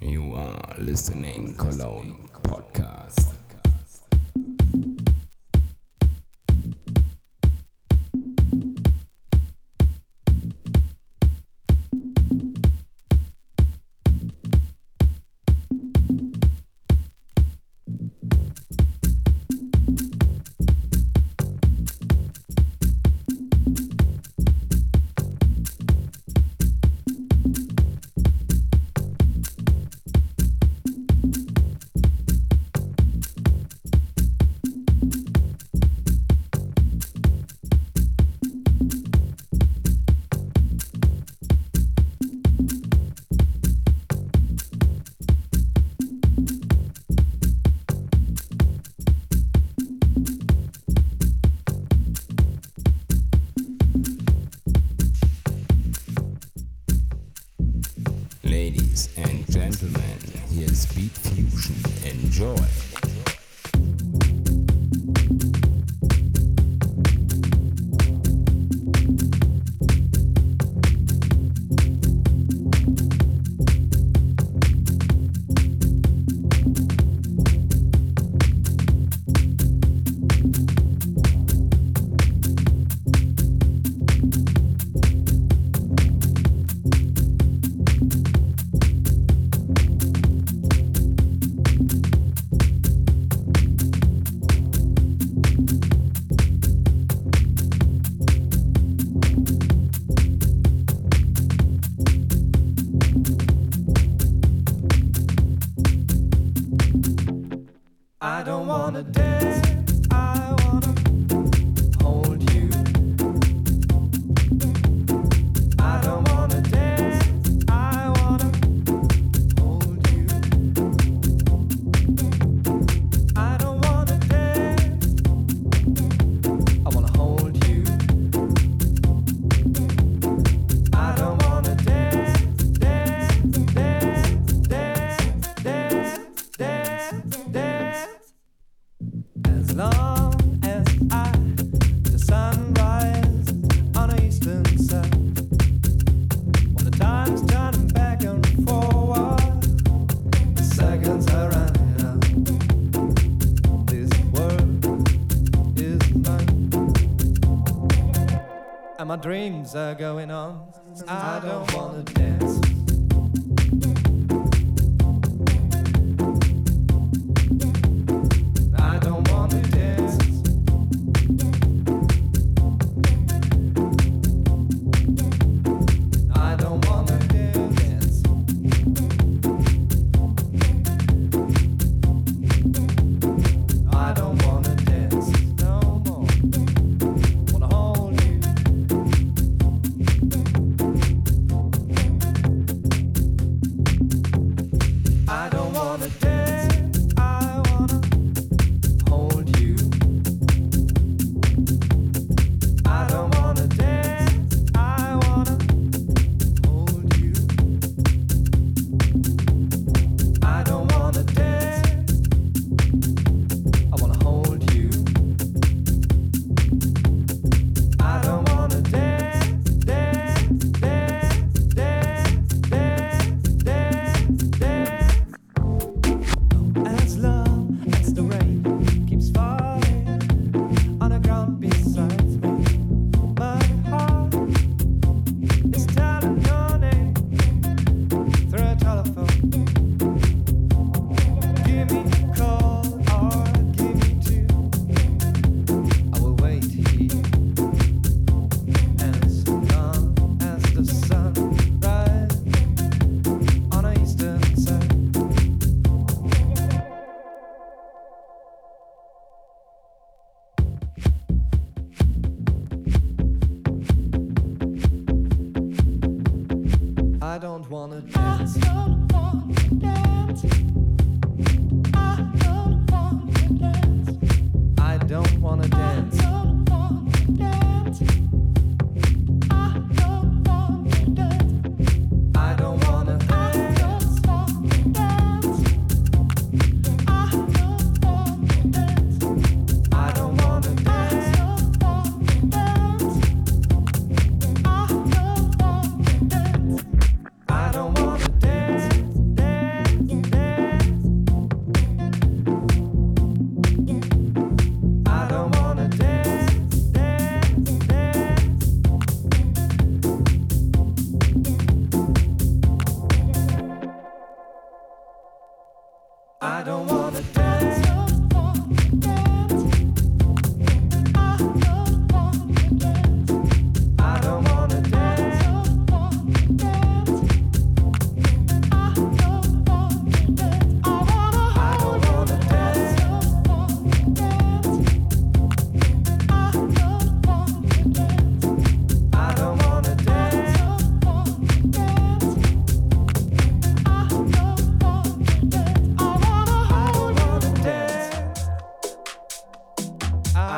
You are listening Cologne Podcast. dreams are going on. I don't want.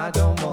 I don't want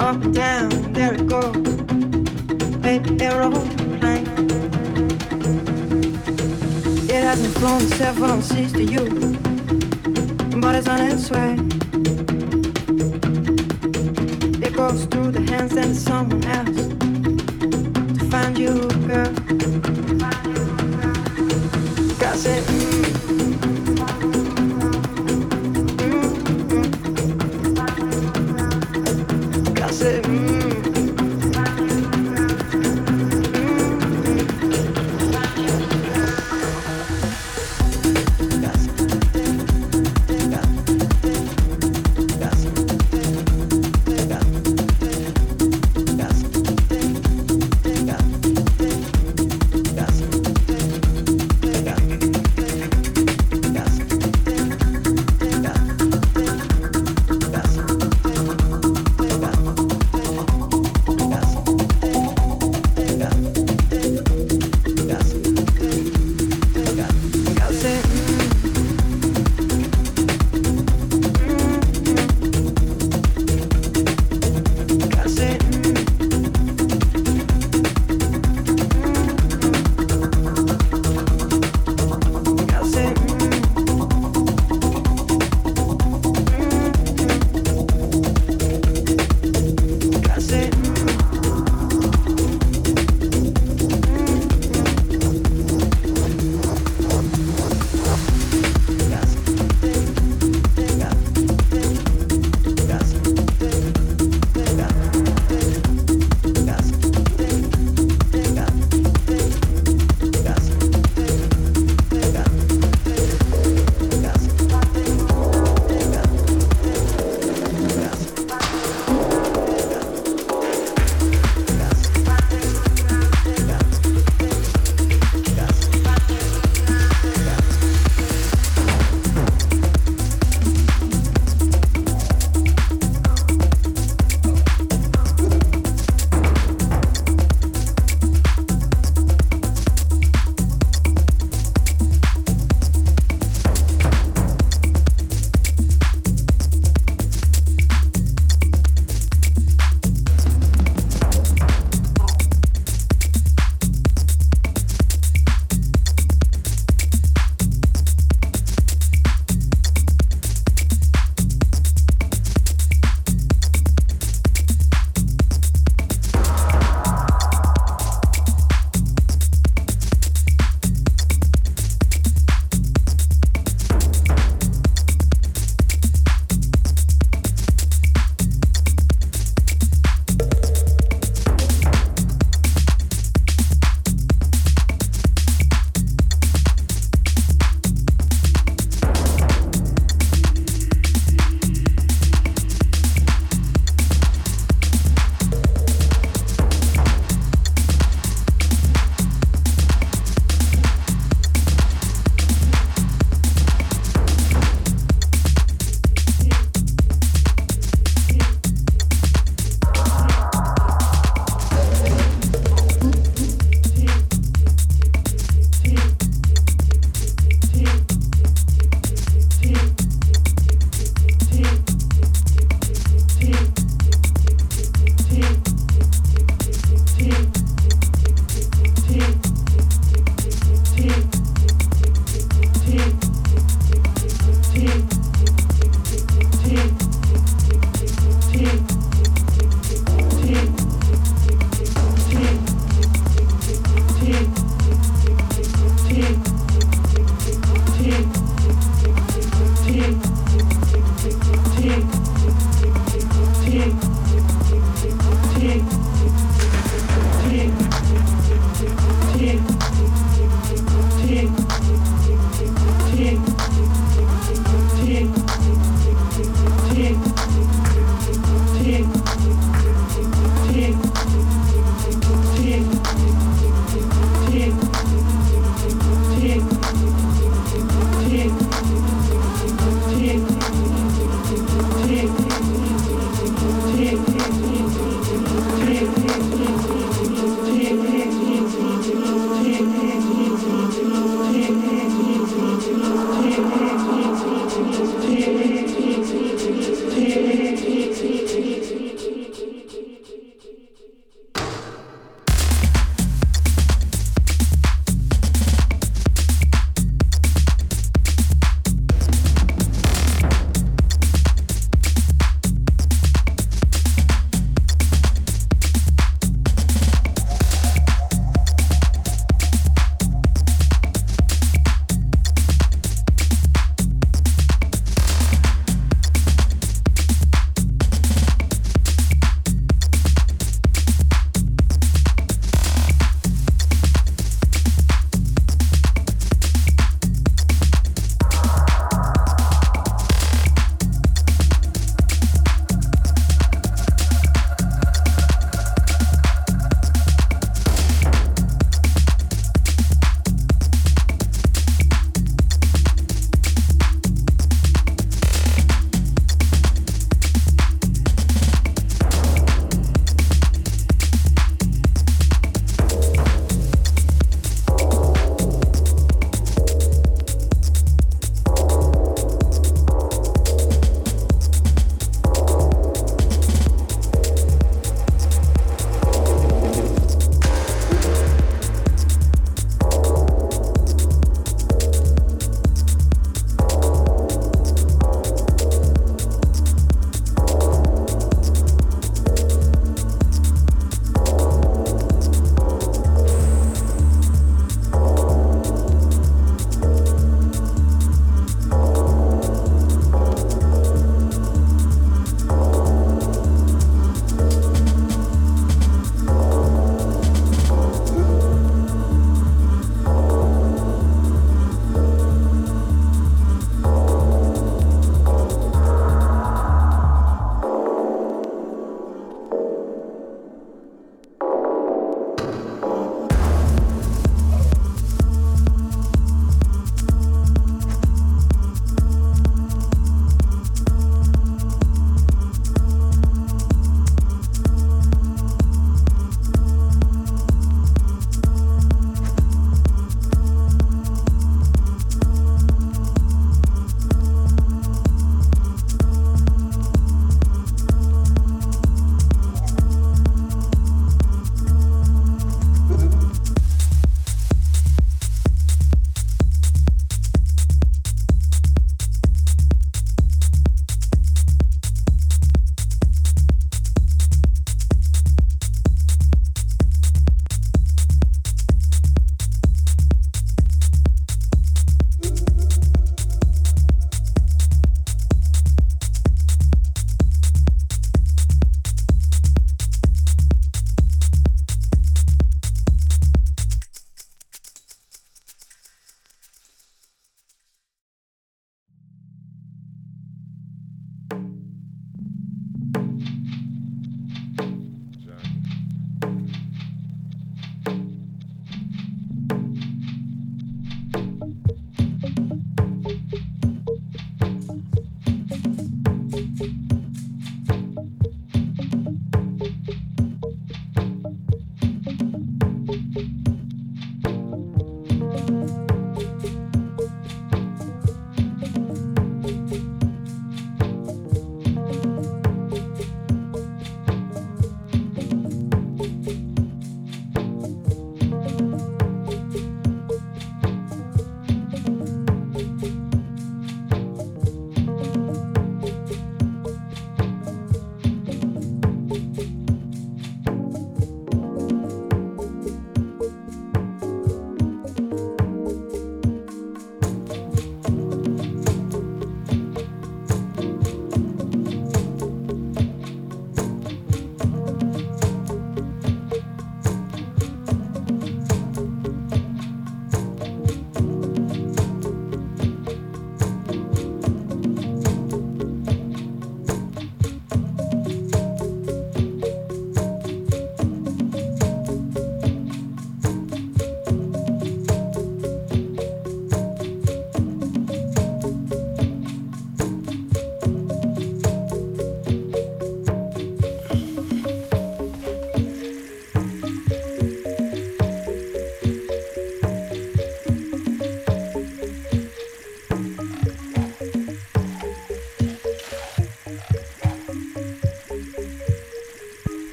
up and down, there it goes. Baby, aeroplane. It hasn't flown several seas to you, but it's on its way. It goes through the hands and someone else to find you, girl. Gossip.